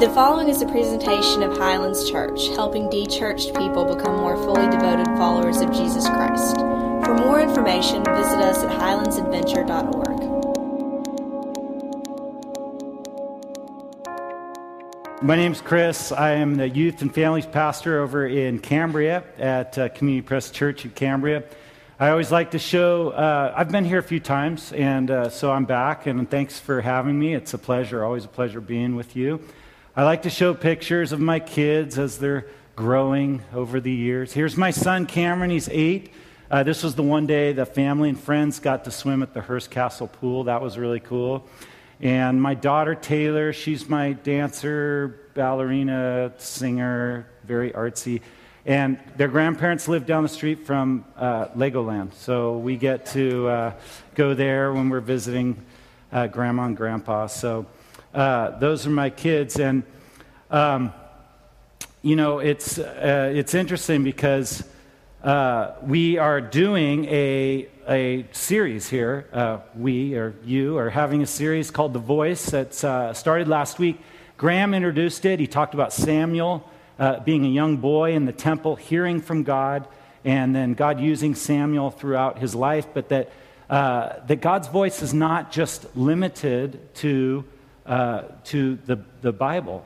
The following is a presentation of Highlands Church, helping de-churched people become more fully devoted followers of Jesus Christ. For more information, visit us at highlandsadventure.org. My name's Chris. I am the youth and families pastor over in Cambria at uh, Community Press Church in Cambria. I always like to show, uh, I've been here a few times, and uh, so I'm back, and thanks for having me. It's a pleasure, always a pleasure being with you. I like to show pictures of my kids as they're growing over the years. Here's my son Cameron, he's eight. Uh, this was the one day the family and friends got to swim at the Hearst Castle pool. That was really cool. And my daughter Taylor, she's my dancer, ballerina, singer, very artsy. And their grandparents live down the street from uh, Legoland. So we get to uh, go there when we're visiting uh, grandma and grandpa. So uh, those are my kids. And, um, you know, it's, uh, it's interesting because uh, we are doing a, a series here. we, or you, are having a series called The Voice that started last week. Graham introduced it. He talked about Samuel uh, being a young boy in the temple, hearing from God, and then God using Samuel throughout his life, but that, uh, that God's voice is not just limited to, uh, to the, the Bible,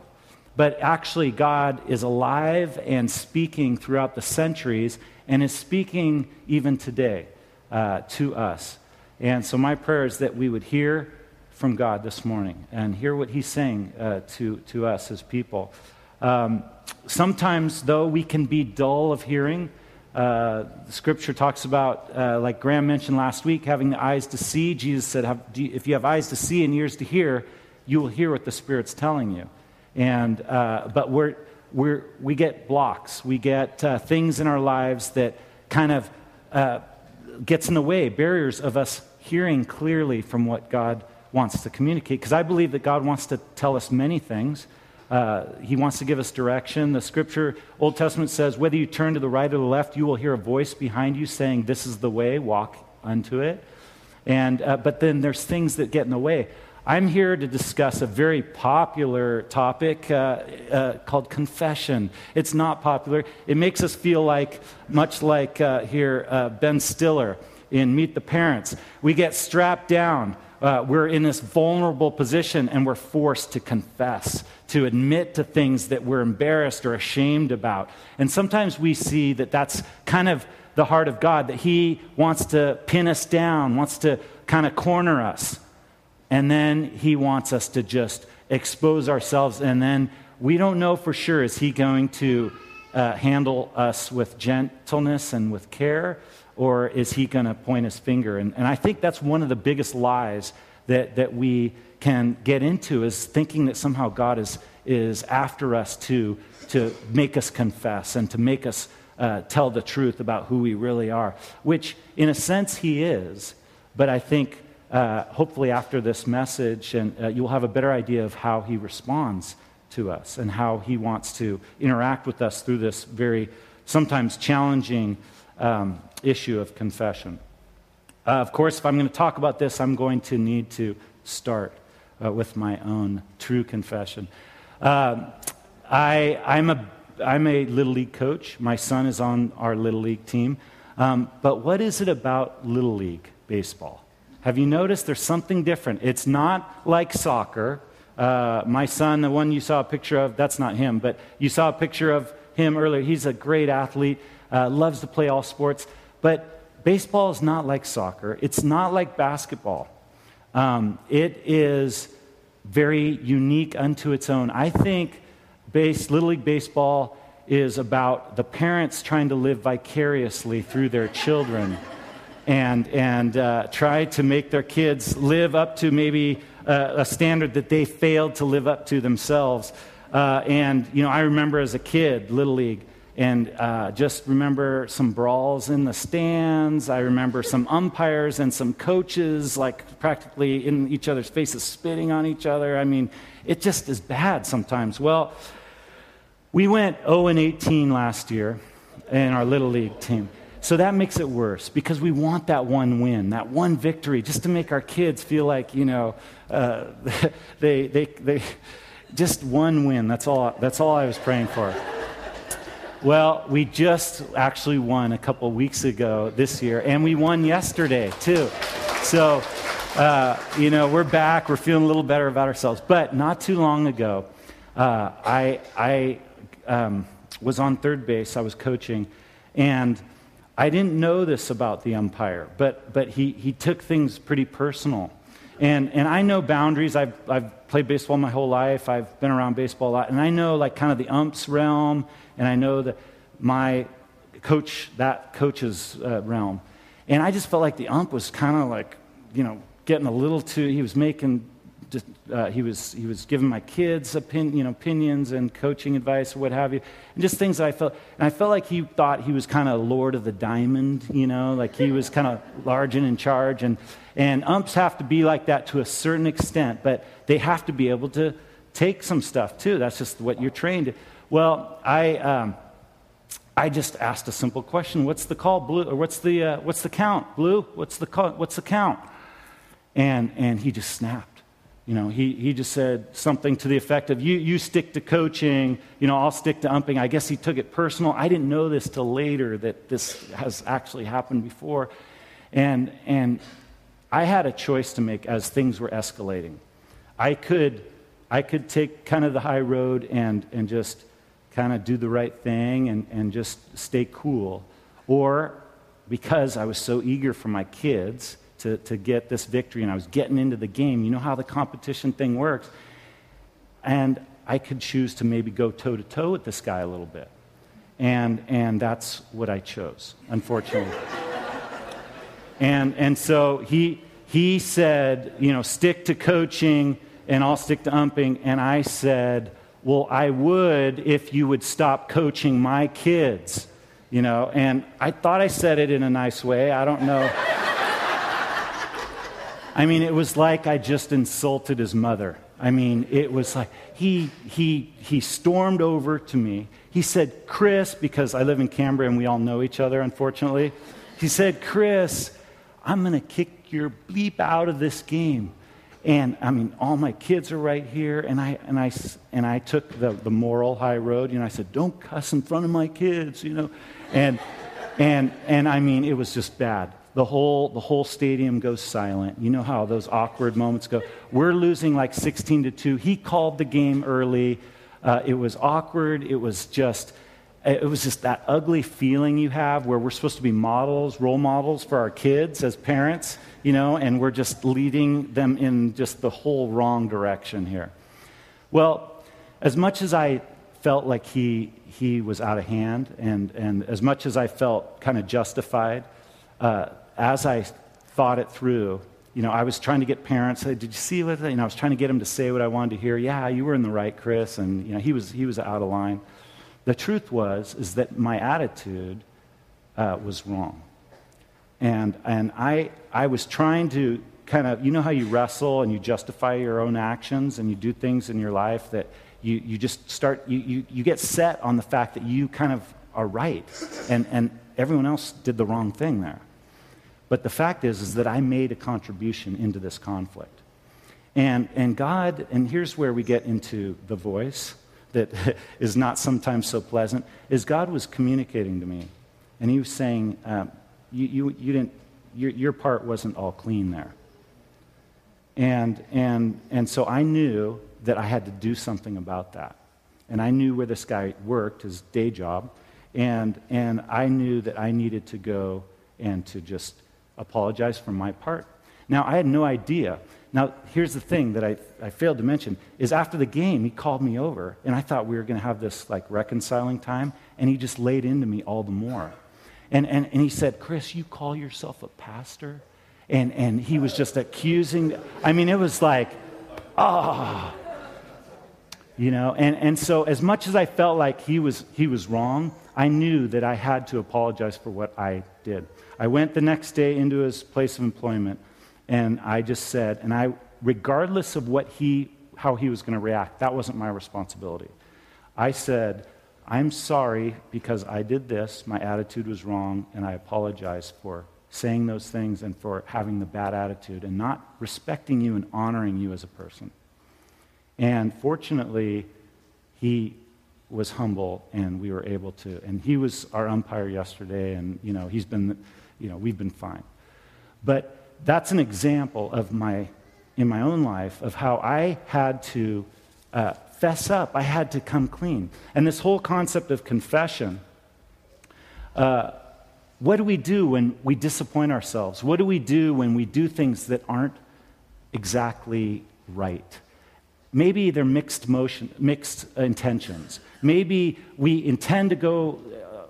but actually God is alive and speaking throughout the centuries and is speaking even today uh, to us. And so my prayer is that we would hear from God this morning and hear what he's saying uh, to, to us as people. Um, sometimes, though, we can be dull of hearing. Uh, scripture talks about, uh, like Graham mentioned last week, having the eyes to see. Jesus said, if you have eyes to see and ears to hear, you will hear what the Spirit's telling you. And, uh, but we're, we're, we get blocks. We get uh, things in our lives that kind of uh, gets in the way, barriers of us hearing clearly from what God wants to communicate. Because I believe that God wants to tell us many things. Uh, he wants to give us direction. The scripture, Old Testament says, whether you turn to the right or the left, you will hear a voice behind you saying, This is the way, walk unto it. And, uh, but then there's things that get in the way. I'm here to discuss a very popular topic uh, uh, called confession. It's not popular. It makes us feel like, much like uh, here, uh, Ben Stiller in Meet the Parents. We get strapped down. Uh, we're in this vulnerable position and we're forced to confess, to admit to things that we're embarrassed or ashamed about. And sometimes we see that that's kind of the heart of God, that He wants to pin us down, wants to kind of corner us. And then He wants us to just expose ourselves. And then we don't know for sure is He going to uh, handle us with gentleness and with care? or is he going to point his finger? And, and I think that's one of the biggest lies that, that we can get into is thinking that somehow God is, is after us to, to make us confess and to make us uh, tell the truth about who we really are, which in a sense he is. But I think uh, hopefully after this message, and uh, you'll have a better idea of how he responds to us and how he wants to interact with us through this very sometimes challenging um, issue of confession. Uh, of course, if I'm going to talk about this, I'm going to need to start uh, with my own true confession. Uh, I, I'm, a, I'm a Little League coach. My son is on our Little League team. Um, but what is it about Little League baseball? Have you noticed there's something different? It's not like soccer. Uh, my son, the one you saw a picture of, that's not him, but you saw a picture of him earlier. He's a great athlete, uh, loves to play all sports. But baseball is not like soccer, it's not like basketball. Um, it is very unique unto its own. I think base, Little League Baseball is about the parents trying to live vicariously through their children and, and uh, try to make their kids live up to maybe uh, a standard that they failed to live up to themselves. Uh, and, you know, I remember as a kid, Little League, and uh, just remember some brawls in the stands. I remember some umpires and some coaches, like practically in each other's faces, spitting on each other. I mean, it just is bad sometimes. Well, we went 0 and 18 last year in our little league team. So that makes it worse because we want that one win, that one victory, just to make our kids feel like, you know, uh, they, they, they, just one win. That's all, that's all I was praying for. Well, we just actually won a couple weeks ago this year, and we won yesterday, too. So, uh, you know, we're back. We're feeling a little better about ourselves. But not too long ago, uh, I, I um, was on third base. I was coaching, and I didn't know this about the umpire, but, but he, he took things pretty personal. And, and I know boundaries. I've, I've played baseball my whole life. I've been around baseball a lot. And I know, like, kind of the ump's realm, and I know that my coach, that coach's uh, realm. And I just felt like the ump was kind of like, you know, getting a little too, he was making uh, he, was, he was giving my kids you know, opinions and coaching advice or what have you, and just things that I felt. And I felt like he thought he was kind of Lord of the Diamond, you know, like he was kind of large and in charge. And, and umps have to be like that to a certain extent, but they have to be able to take some stuff too. That's just what you're trained. Well, I, um, I just asked a simple question What's the call, Blue? Or what's the, uh, what's the count, Blue? What's the, call, what's the count? And, and he just snapped. You know, he, he just said something to the effect of, you, you stick to coaching, you know, I'll stick to umping. I guess he took it personal. I didn't know this till later that this has actually happened before. And, and I had a choice to make as things were escalating. I could, I could take kind of the high road and, and just kind of do the right thing and, and just stay cool. Or because I was so eager for my kids, to, to get this victory, and I was getting into the game. You know how the competition thing works. And I could choose to maybe go toe to toe with this guy a little bit. And, and that's what I chose, unfortunately. and, and so he, he said, you know, stick to coaching and I'll stick to umping. And I said, well, I would if you would stop coaching my kids, you know. And I thought I said it in a nice way. I don't know. I mean, it was like I just insulted his mother. I mean, it was like he, he, he stormed over to me. He said, Chris, because I live in Cambria and we all know each other, unfortunately. He said, Chris, I'm going to kick your bleep out of this game. And I mean, all my kids are right here. And I, and I, and I took the, the moral high road. You know, I said, don't cuss in front of my kids, you know. And, and, and I mean, it was just bad the whole, the whole stadium goes silent. You know how those awkward moments go. We're losing like 16 to 2. He called the game early. Uh, it was awkward. It was just. It was just that ugly feeling you have where we're supposed to be models, role models for our kids as parents, you know, and we're just leading them in just the whole wrong direction here. Well, as much as I felt like he, he was out of hand, and, and as much as I felt kind of justified, uh, as I thought it through, you know, I was trying to get parents. Did you see what? You know, I was trying to get them to say what I wanted to hear. Yeah, you were in the right, Chris, and you know, he was he was out of line. The truth was is that my attitude uh, was wrong, and and I I was trying to kind of you know how you wrestle and you justify your own actions and you do things in your life that you you just start you you, you get set on the fact that you kind of are right, and and everyone else did the wrong thing there. But the fact is, is that I made a contribution into this conflict. And, and God, and here's where we get into the voice that is not sometimes so pleasant, is God was communicating to me. And he was saying, um, you, you, you didn't, your, your part wasn't all clean there. And, and, and so I knew that I had to do something about that. And I knew where this guy worked, his day job, and, and I knew that I needed to go and to just apologize for my part. Now, I had no idea. Now, here's the thing that I, I failed to mention is after the game, he called me over, and I thought we were going to have this like reconciling time, and he just laid into me all the more. And, and, and he said, Chris, you call yourself a pastor? And, and he was just accusing. I mean, it was like, ah. Oh. You know, and, and so as much as I felt like he was, he was wrong, I knew that I had to apologize for what I did. I went the next day into his place of employment, and I just said, and I, regardless of what he, how he was going to react, that wasn't my responsibility. I said, I'm sorry because I did this, my attitude was wrong, and I apologize for saying those things and for having the bad attitude and not respecting you and honoring you as a person. And fortunately, he was humble and we were able to. And he was our umpire yesterday, and, you know, he's been, you know, we've been fine. But that's an example of my, in my own life, of how I had to uh, fess up. I had to come clean. And this whole concept of confession, uh, what do we do when we disappoint ourselves? What do we do when we do things that aren't exactly right? Maybe they're mixed motion, mixed intentions. Maybe we intend to go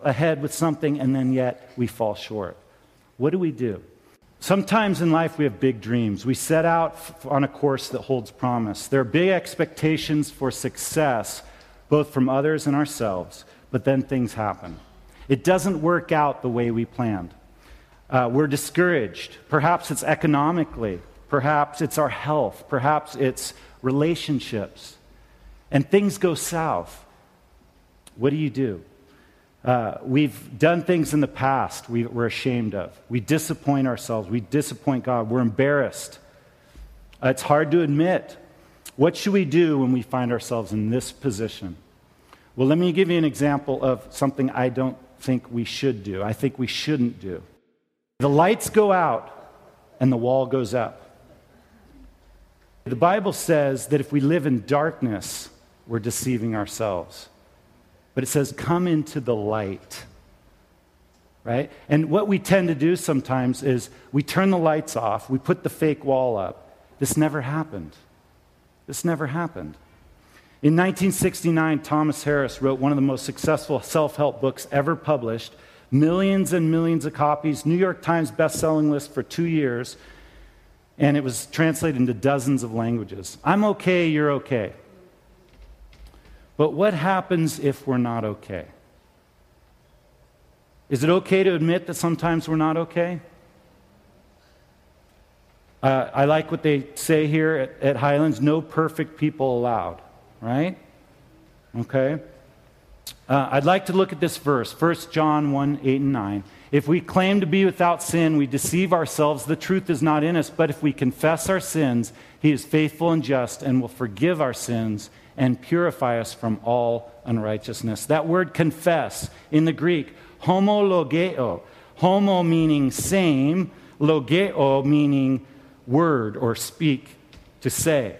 ahead with something and then yet we fall short. What do we do? Sometimes in life we have big dreams. We set out on a course that holds promise. There are big expectations for success, both from others and ourselves, but then things happen. It doesn't work out the way we planned. Uh, we're discouraged. Perhaps it's economically, perhaps it's our health, perhaps it's relationships. And things go south. What do you do? Uh, we've done things in the past we, we're ashamed of. We disappoint ourselves. We disappoint God. We're embarrassed. Uh, it's hard to admit. What should we do when we find ourselves in this position? Well, let me give you an example of something I don't think we should do. I think we shouldn't do. The lights go out and the wall goes up. The Bible says that if we live in darkness, we're deceiving ourselves. But it says, come into the light. Right? And what we tend to do sometimes is we turn the lights off, we put the fake wall up. This never happened. This never happened. In 1969, Thomas Harris wrote one of the most successful self help books ever published, millions and millions of copies, New York Times best-selling list for two years, and it was translated into dozens of languages. I'm okay, you're okay. But what happens if we're not okay? Is it okay to admit that sometimes we're not okay? Uh, I like what they say here at, at Highlands no perfect people allowed, right? Okay. Uh, I'd like to look at this verse, 1 John 1 8 and 9. If we claim to be without sin, we deceive ourselves. The truth is not in us. But if we confess our sins, he is faithful and just and will forgive our sins and purify us from all unrighteousness. That word confess in the Greek, homologeo, homo meaning same, logeo meaning word or speak, to say.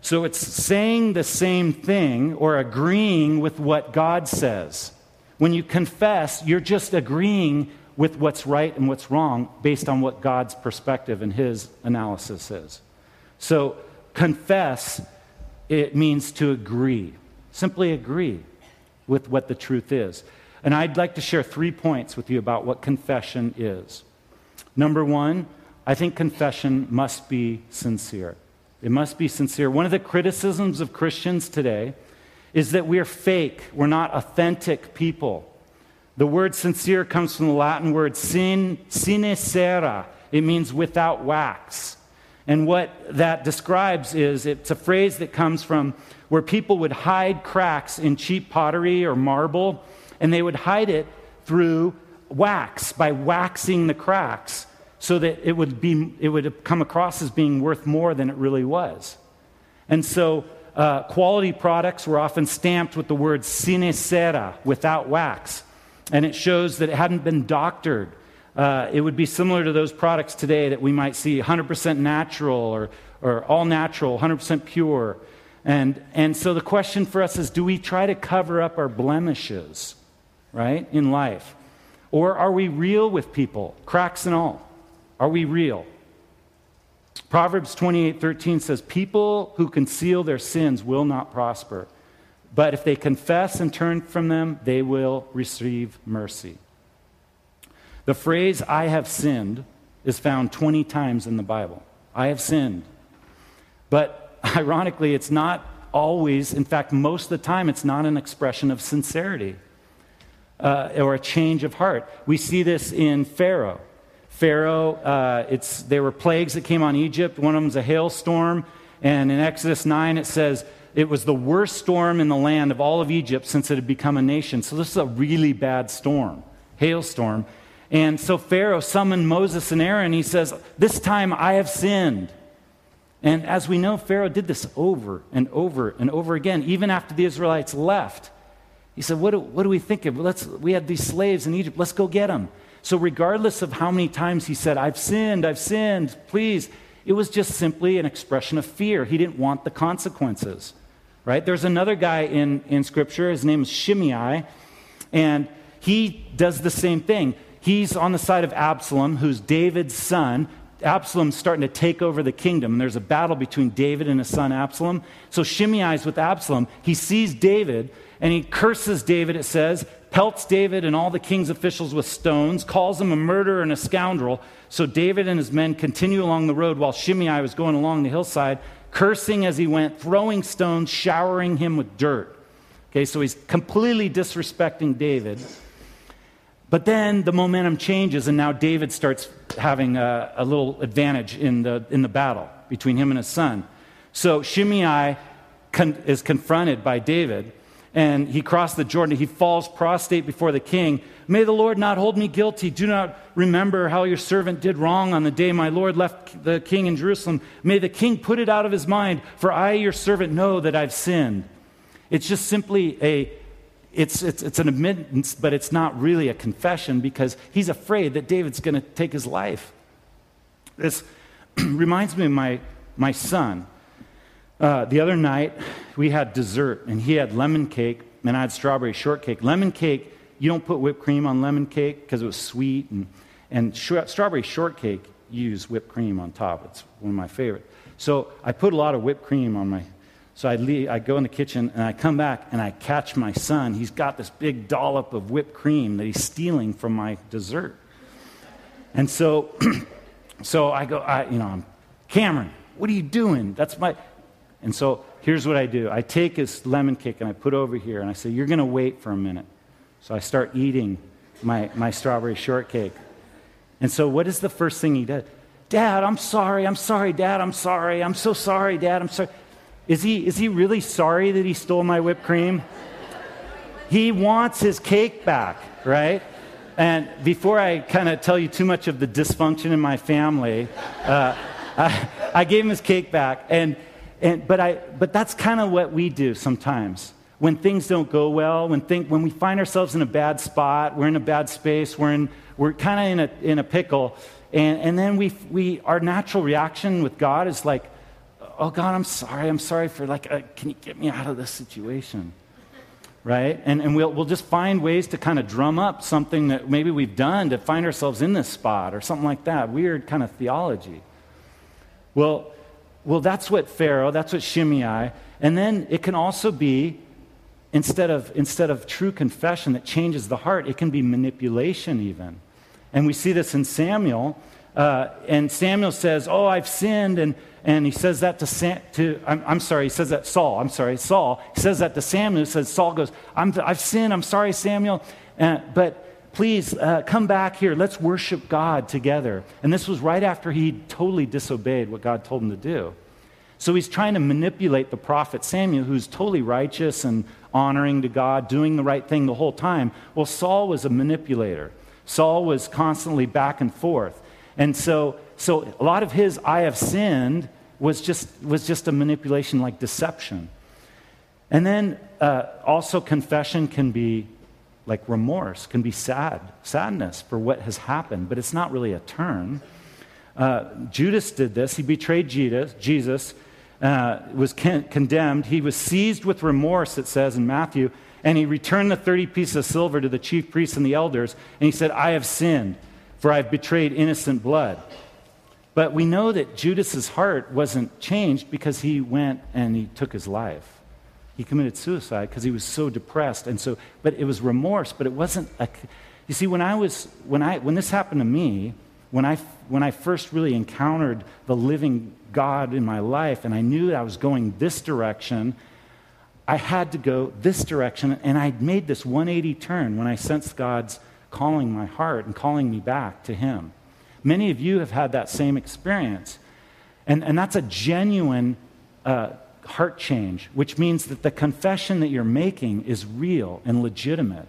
So it's saying the same thing or agreeing with what God says. When you confess, you're just agreeing with what's right and what's wrong based on what God's perspective and his analysis is. So confess it means to agree. Simply agree with what the truth is. And I'd like to share three points with you about what confession is. Number one, I think confession must be sincere. It must be sincere. One of the criticisms of Christians today is that we're fake, we're not authentic people. The word sincere comes from the Latin word sin, sine cera. It means without wax. And what that describes is it's a phrase that comes from where people would hide cracks in cheap pottery or marble, and they would hide it through wax, by waxing the cracks, so that it would, be, it would come across as being worth more than it really was. And so uh, quality products were often stamped with the word sine cera, without wax. And it shows that it hadn't been doctored uh, it would be similar to those products today that we might see 100% natural or, or all natural, 100% pure. And, and so the question for us is do we try to cover up our blemishes, right, in life? Or are we real with people, cracks and all? Are we real? Proverbs 28:13 says, "People who conceal their sins will not prosper, but if they confess and turn from them, they will receive mercy." The phrase, I have sinned, is found 20 times in the Bible. I have sinned. But ironically, it's not always, in fact, most of the time, it's not an expression of sincerity uh, or a change of heart. We see this in Pharaoh. Pharaoh, uh, it's, there were plagues that came on Egypt. One of them was a hailstorm. And in Exodus 9, it says it was the worst storm in the land of all of Egypt since it had become a nation. So this is a really bad storm, hailstorm. And so Pharaoh summoned Moses and Aaron. He says, This time I have sinned. And as we know, Pharaoh did this over and over and over again, even after the Israelites left. He said, What do, what do we think of? Let's, we had these slaves in Egypt, let's go get them. So, regardless of how many times he said, I've sinned, I've sinned, please, it was just simply an expression of fear. He didn't want the consequences, right? There's another guy in, in Scripture, his name is Shimei, and he does the same thing. He's on the side of Absalom, who's David's son. Absalom's starting to take over the kingdom. There's a battle between David and his son Absalom. So Shimei is with Absalom. He sees David and he curses David, it says, pelts David and all the king's officials with stones, calls him a murderer and a scoundrel. So David and his men continue along the road while Shimei was going along the hillside, cursing as he went, throwing stones, showering him with dirt. Okay, so he's completely disrespecting David. But then the momentum changes, and now David starts having a, a, little advantage in the, in the battle between him and his son. So Shimei con- is confronted by David, and he crossed the Jordan. He falls prostrate before the king. May the Lord not hold me guilty. Do not remember how your servant did wrong on the day my Lord left the king in Jerusalem. May the king put it out of his mind, for I, your servant, know that I've sinned. It's just simply a it's, it's, it's an admittance, but it's not really a confession because he's afraid that David's going to take his life. This reminds me of my, my son. Uh, the other night, we had dessert, and he had lemon cake, and I had strawberry shortcake. Lemon cake, you don't put whipped cream on lemon cake because it was sweet, and, and sh- strawberry shortcake, you use whipped cream on top. It's one of my favorite. So I put a lot of whipped cream on my so I, leave, I go in the kitchen and I come back and I catch my son. He's got this big dollop of whipped cream that he's stealing from my dessert. And so, so I go, I, you know, I'm, Cameron, what are you doing? That's my. And so here's what I do I take his lemon cake and I put over here and I say, You're going to wait for a minute. So I start eating my, my strawberry shortcake. And so, what is the first thing he does? Dad, I'm sorry. I'm sorry, Dad. I'm sorry. I'm so sorry, Dad. I'm sorry. Is he, is he really sorry that he stole my whipped cream? He wants his cake back, right? And before I kind of tell you too much of the dysfunction in my family, uh, I, I, gave him his cake back. And, and, but, I, but that's kind of what we do sometimes. When things don't go well, when, think, when we find ourselves in a bad spot, we're in a bad space, we're, in, we're kind of in a, in a pickle, and, and then we, we, our natural reaction with God is like, oh God, I'm sorry. I'm sorry for like, uh, can you get me out of this situation? Right? And, and we'll, we'll just find ways to kind of drum up something that maybe we've done to find ourselves in this spot or something like that. Weird kind of theology. Well, well, that's what Pharaoh, that's what Shimei, and then it can also be instead of instead of true confession that changes the heart, it can be manipulation even. And we see this in Samuel. Uh, and Samuel says, "Oh, I've sinned," and and he says that to, Sam, to I'm, I'm, sorry, he says that Saul, I'm sorry, Saul. He says that to Samuel. He says, Saul goes, i have sinned, I'm sorry, Samuel, uh, but please uh, come back here. Let's worship God together. And this was right after he totally disobeyed what God told him to do. So he's trying to manipulate the prophet Samuel, who's totally righteous and honoring to God, doing the right thing the whole time. Well, Saul was a manipulator. Saul was constantly back and forth. And so so a lot of his I have sinned was just, was just a manipulation like deception. And then uh, also confession can be like remorse, can be sad, sadness for what has happened, but it's not really a turn. Uh, Judas did this. He betrayed Jesus. Jesus uh, was con- condemned. He was seized with remorse, it says in Matthew, and he returned the 30 pieces of silver to the chief priests and the elders, and he said, I have sinned, for I have betrayed innocent blood. But we know that Judas's heart wasn't changed because he went and he took his life. He committed suicide because he was so depressed. And so, but it was remorse, but it wasn't a. You see, when I was, when I, when this happened to me, when I, when I first really encountered the living God in my life and I knew that I was going this direction, I had to go this direction. And I made this 180 turn when I sensed God's calling my heart and calling me back to Him. Many of you have had that same experience. And, and that's a genuine uh, heart change, which means that the confession that you're making is real and legitimate.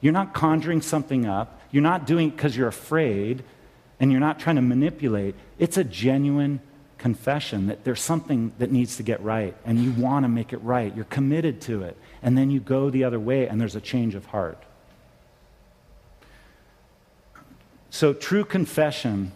You're not conjuring something up, you're not doing it because you're afraid, and you're not trying to manipulate. It's a genuine confession that there's something that needs to get right and you want to make it right. You're committed to it. And then you go the other way and there's a change of heart. So, true confession,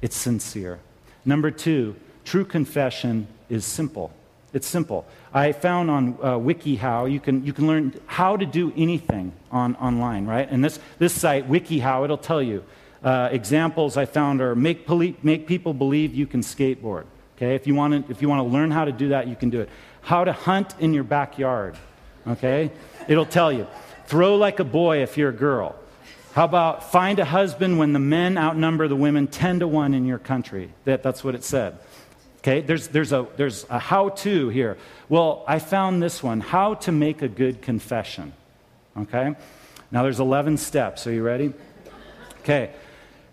it's sincere. Number two, true confession is simple. It's simple. I found on uh, WikiHow, you can, you can learn how to do anything on, online, right? And this, this site, WikiHow, it'll tell you. Uh, examples I found are make, poli- make people believe you can skateboard. Okay, if you, want to, if you want to learn how to do that, you can do it. How to hunt in your backyard. Okay, it'll tell you. Throw like a boy if you're a girl. How about find a husband when the men outnumber the women 10 to 1 in your country? That, that's what it said. Okay, there's, there's a, there's a how to here. Well, I found this one how to make a good confession. Okay, now there's 11 steps. Are you ready? Okay,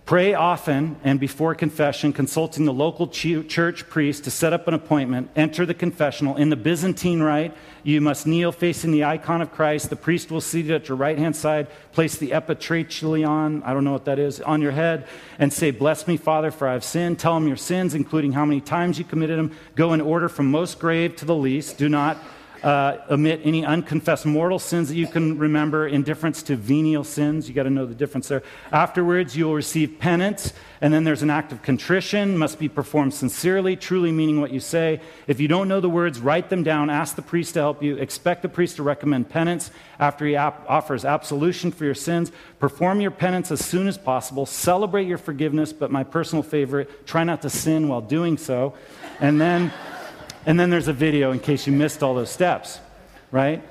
Pray often and before confession, consulting the local church priest to set up an appointment. Enter the confessional. In the Byzantine rite, you must kneel facing the icon of Christ. The priest will seat you at your right hand side, place the epitrachelion, I don't know what that is, on your head, and say, Bless me, Father, for I have sinned. Tell him your sins, including how many times you committed them. Go in order from most grave to the least. Do not uh, omit any unconfessed mortal sins that you can remember indifference to venial sins. You got to know the difference there. Afterwards, you will receive penance, and then there's an act of contrition, must be performed sincerely, truly meaning what you say. If you don't know the words, write them down, ask the priest to help you, expect the priest to recommend penance after he ap- offers absolution for your sins. Perform your penance as soon as possible, celebrate your forgiveness, but my personal favorite, try not to sin while doing so. And then. And then there's a video in case you missed all those steps, right?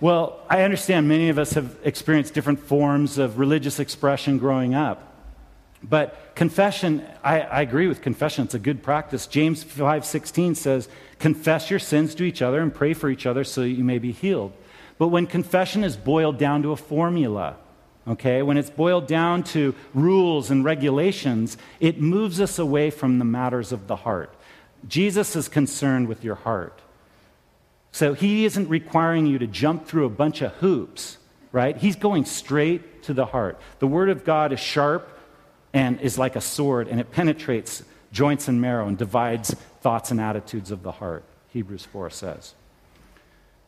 Well, I understand many of us have experienced different forms of religious expression growing up. But confession, I, I, agree with confession. It's a good practice. James 5.16 says, confess your sins to each other and pray for each other so that you may be healed. But when confession is boiled down to a formula, okay, when it's boiled down to rules and regulations, it moves us away from the matters of the heart. Jesus is concerned with your heart. So he isn't requiring you to jump through a bunch of hoops, right? He's going straight to the heart. The word of God is sharp and is like a sword, and it penetrates joints and marrow and divides thoughts and attitudes of the heart, Hebrews 4 says.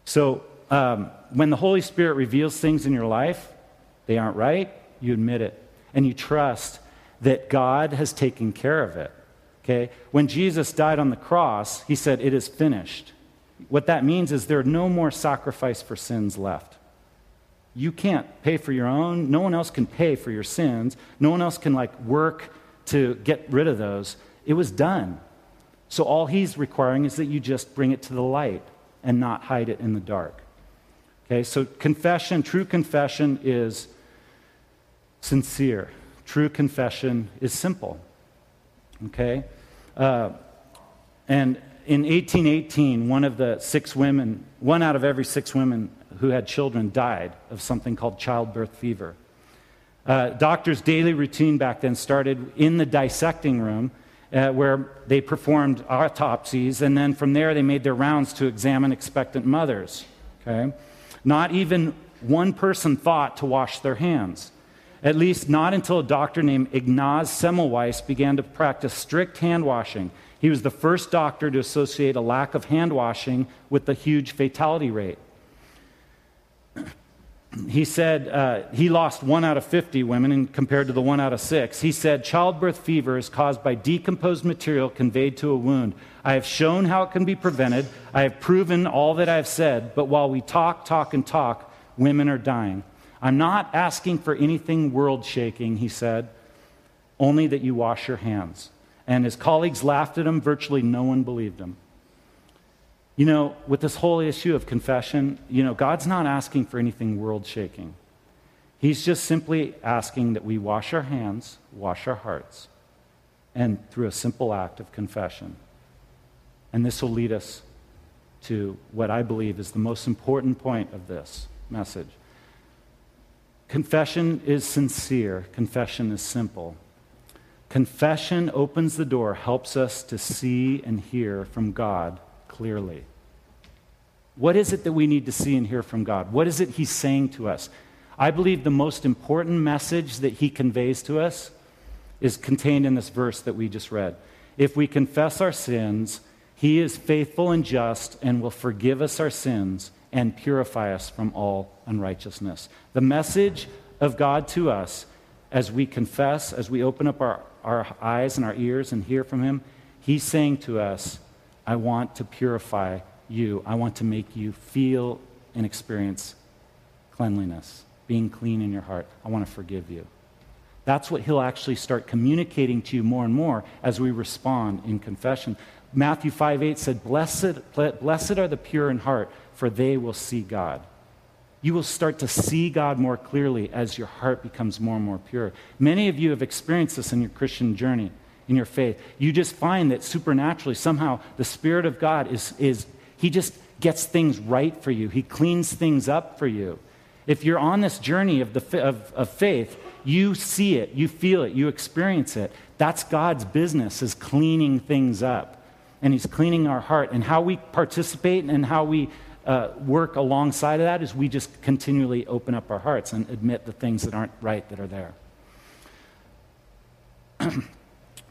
So um, when the Holy Spirit reveals things in your life, they aren't right, you admit it, and you trust that God has taken care of it. Okay? When Jesus died on the cross, he said, It is finished. What that means is there are no more sacrifice for sins left. You can't pay for your own. No one else can pay for your sins. No one else can like work to get rid of those. It was done. So all he's requiring is that you just bring it to the light and not hide it in the dark. Okay, so confession, true confession is sincere. True confession is simple. Okay? Uh, and in 1818, one of the six women, one out of every six women who had children died of something called childbirth fever. Uh, doctors' daily routine back then started in the dissecting room uh, where they performed autopsies, and then from there they made their rounds to examine expectant mothers. Okay? Not even one person thought to wash their hands at least not until a doctor named Ignaz Semmelweis began to practice strict hand washing. He was the first doctor to associate a lack of hand washing with the huge fatality rate. He said uh, he lost one out of 50 women compared to the one out of six. He said childbirth fever is caused by decomposed material conveyed to a wound. I have shown how it can be prevented. I have proven all that I have said, but while we talk, talk, and talk, women are dying. I'm not asking for anything world shaking, he said, only that you wash your hands. And his colleagues laughed at him. Virtually no one believed him. You know, with this whole issue of confession, you know, God's not asking for anything world shaking. He's just simply asking that we wash our hands, wash our hearts, and through a simple act of confession. And this will lead us to what I believe is the most important point of this message. Confession is sincere, confession is simple. Confession opens the door, helps us to see and hear from God clearly. What is it that we need to see and hear from God? What is it He's saying to us? I believe the most important message that He conveys to us is contained in this verse that we just read. If we confess our sins, he is faithful and just and will forgive us our sins and purify us from all unrighteousness. The message of God to us as we confess, as we open up our, our eyes and our ears and hear from Him, He's saying to us, I want to purify you. I want to make you feel and experience cleanliness, being clean in your heart. I want to forgive you. That's what he'll actually start communicating to you more and more as we respond in confession. Matthew 5 8 said, Blessed, blessed are the pure in heart, for they will see God. You will start to see God more clearly as your heart becomes more and more pure. Many of you have experienced this in your Christian journey, in your faith. You just find that supernaturally, somehow, the Spirit of God is, is He just gets things right for you, He cleans things up for you. If you're on this journey of, the, of, of faith, you see it, you feel it, you experience it. That's God's business, is cleaning things up. And He's cleaning our heart. And how we participate and how we uh, work alongside of that is we just continually open up our hearts and admit the things that aren't right that are there.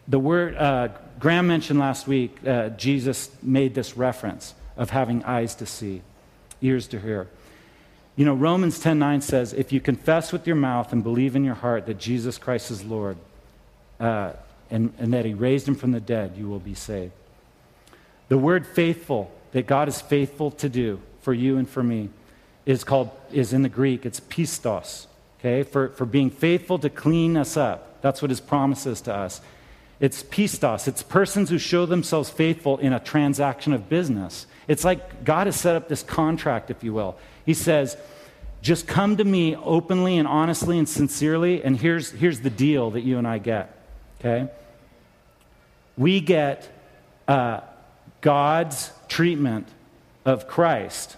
the word, uh, Graham mentioned last week, uh, Jesus made this reference of having eyes to see, ears to hear. You know, Romans 10:9 says, "If you confess with your mouth and believe in your heart that Jesus Christ is Lord, uh, and, and that He raised Him from the dead, you will be saved." The word "faithful" that God is faithful to do for you and for me is called is in the Greek. It's pistos. Okay, for, for being faithful to clean us up. That's what his promise is to us. It's pistos. It's persons who show themselves faithful in a transaction of business. It's like God has set up this contract, if you will. He says, just come to me openly and honestly and sincerely, and here's, here's the deal that you and I get. Okay? We get uh, God's treatment of Christ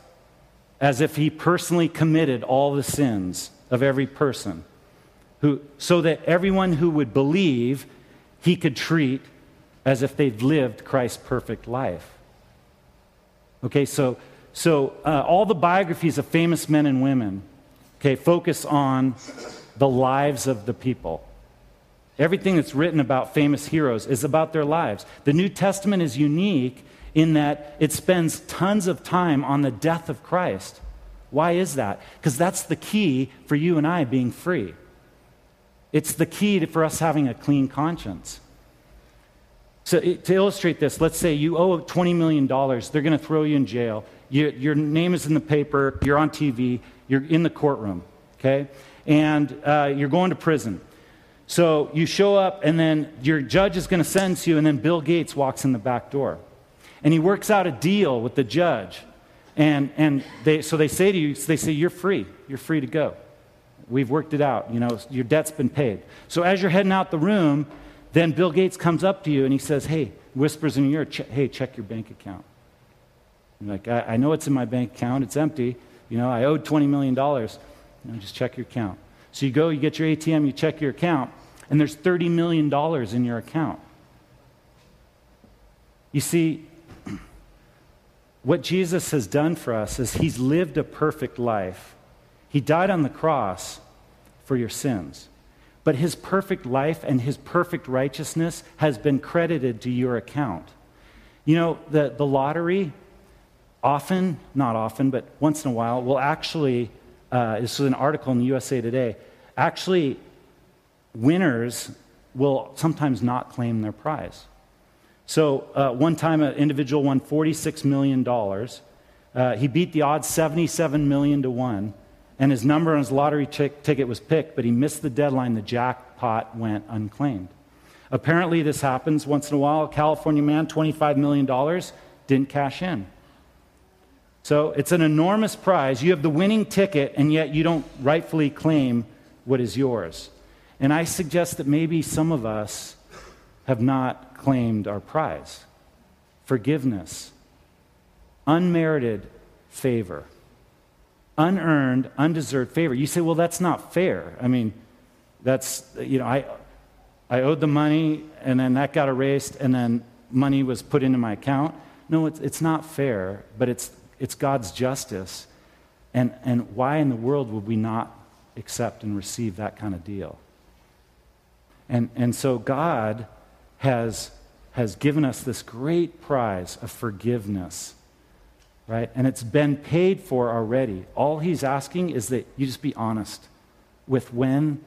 as if he personally committed all the sins of every person, who, so that everyone who would believe he could treat as if they'd lived Christ's perfect life. Okay, so, so uh, all the biographies of famous men and women, okay, focus on the lives of the people. Everything that's written about famous heroes is about their lives. The New Testament is unique in that it spends tons of time on the death of Christ. Why is that? Because that's the key for you and I being free. It's the key to, for us having a clean conscience. So, it, to illustrate this, let's say you owe $20 million. They're going to throw you in jail. You, your name is in the paper. You're on TV. You're in the courtroom, okay? And uh, you're going to prison. So you show up, and then your judge is going to sentence you, and then Bill Gates walks in the back door and he works out a deal with the judge. And, and they, so they say to you, they say, You're free. You're free to go. We've worked it out. You know, your debt's been paid. So as you're heading out the room, then Bill Gates comes up to you and he says, Hey, whispers in your ear, Hey, check your bank account. You're like, I, I know it's in my bank account. It's empty. You know, I owed $20 million. You know, just check your account. So you go, you get your ATM, you check your account, and there's $30 million in your account. You see, what Jesus has done for us is he's lived a perfect life. He died on the cross for your sins. But his perfect life and his perfect righteousness has been credited to your account. You know, the, the lottery, often, not often, but once in a while, will actually, uh, this is an article in the USA Today, actually, winners will sometimes not claim their prize. So, uh, one time an individual won $46 million. Uh, he beat the odds 77 million to 1, and his number on his lottery t- ticket was picked, but he missed the deadline. The jackpot went unclaimed. Apparently, this happens once in a while. A California man, $25 million, didn't cash in. So, it's an enormous prize. You have the winning ticket, and yet you don't rightfully claim what is yours. And I suggest that maybe some of us have not claimed our prize forgiveness, unmerited favor, unearned, undeserved favor. You say, well, that's not fair. I mean, that's, you know, I, I owed the money and then that got erased and then money was put into my account. No, it's, it's not fair, but it's, it's God's justice. And, and why in the world would we not accept and receive that kind of deal? And, and so God has has given us this great prize of forgiveness, right? And it's been paid for already. All he's asking is that you just be honest with when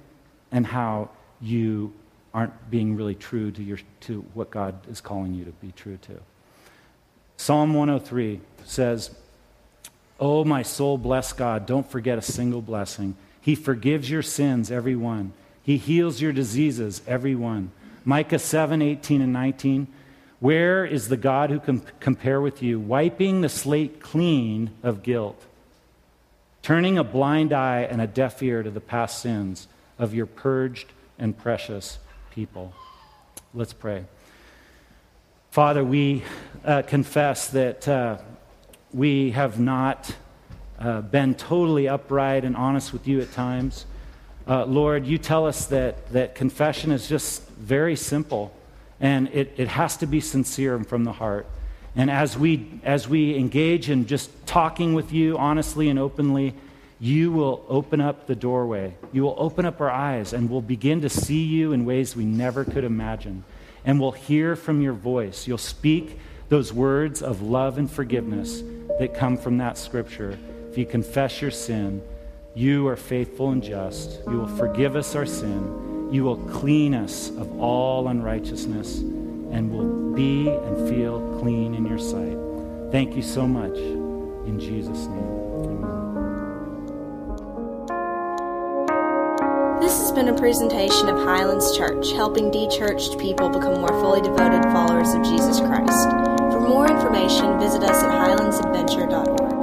and how you aren't being really true to, your, to what God is calling you to be true to. Psalm 103 says, Oh, my soul, bless God. Don't forget a single blessing. He forgives your sins, every one. He heals your diseases, every one. Micah 7 18 and 19. Where is the God who can compare with you, wiping the slate clean of guilt, turning a blind eye and a deaf ear to the past sins of your purged and precious people? Let's pray. Father, we uh, confess that uh, we have not uh, been totally upright and honest with you at times. Uh, Lord, you tell us that, that confession is just very simple and it, it has to be sincere and from the heart. And as we, as we engage in just talking with you honestly and openly, you will open up the doorway. You will open up our eyes and we'll begin to see you in ways we never could imagine. And we'll hear from your voice. You'll speak those words of love and forgiveness that come from that scripture. If you confess your sin, you are faithful and just. You will forgive us our sin you will clean us of all unrighteousness and will be and feel clean in your sight. Thank you so much. In Jesus' name, amen. This has been a presentation of Highlands Church, helping de-churched people become more fully devoted followers of Jesus Christ. For more information, visit us at highlandsadventure.org.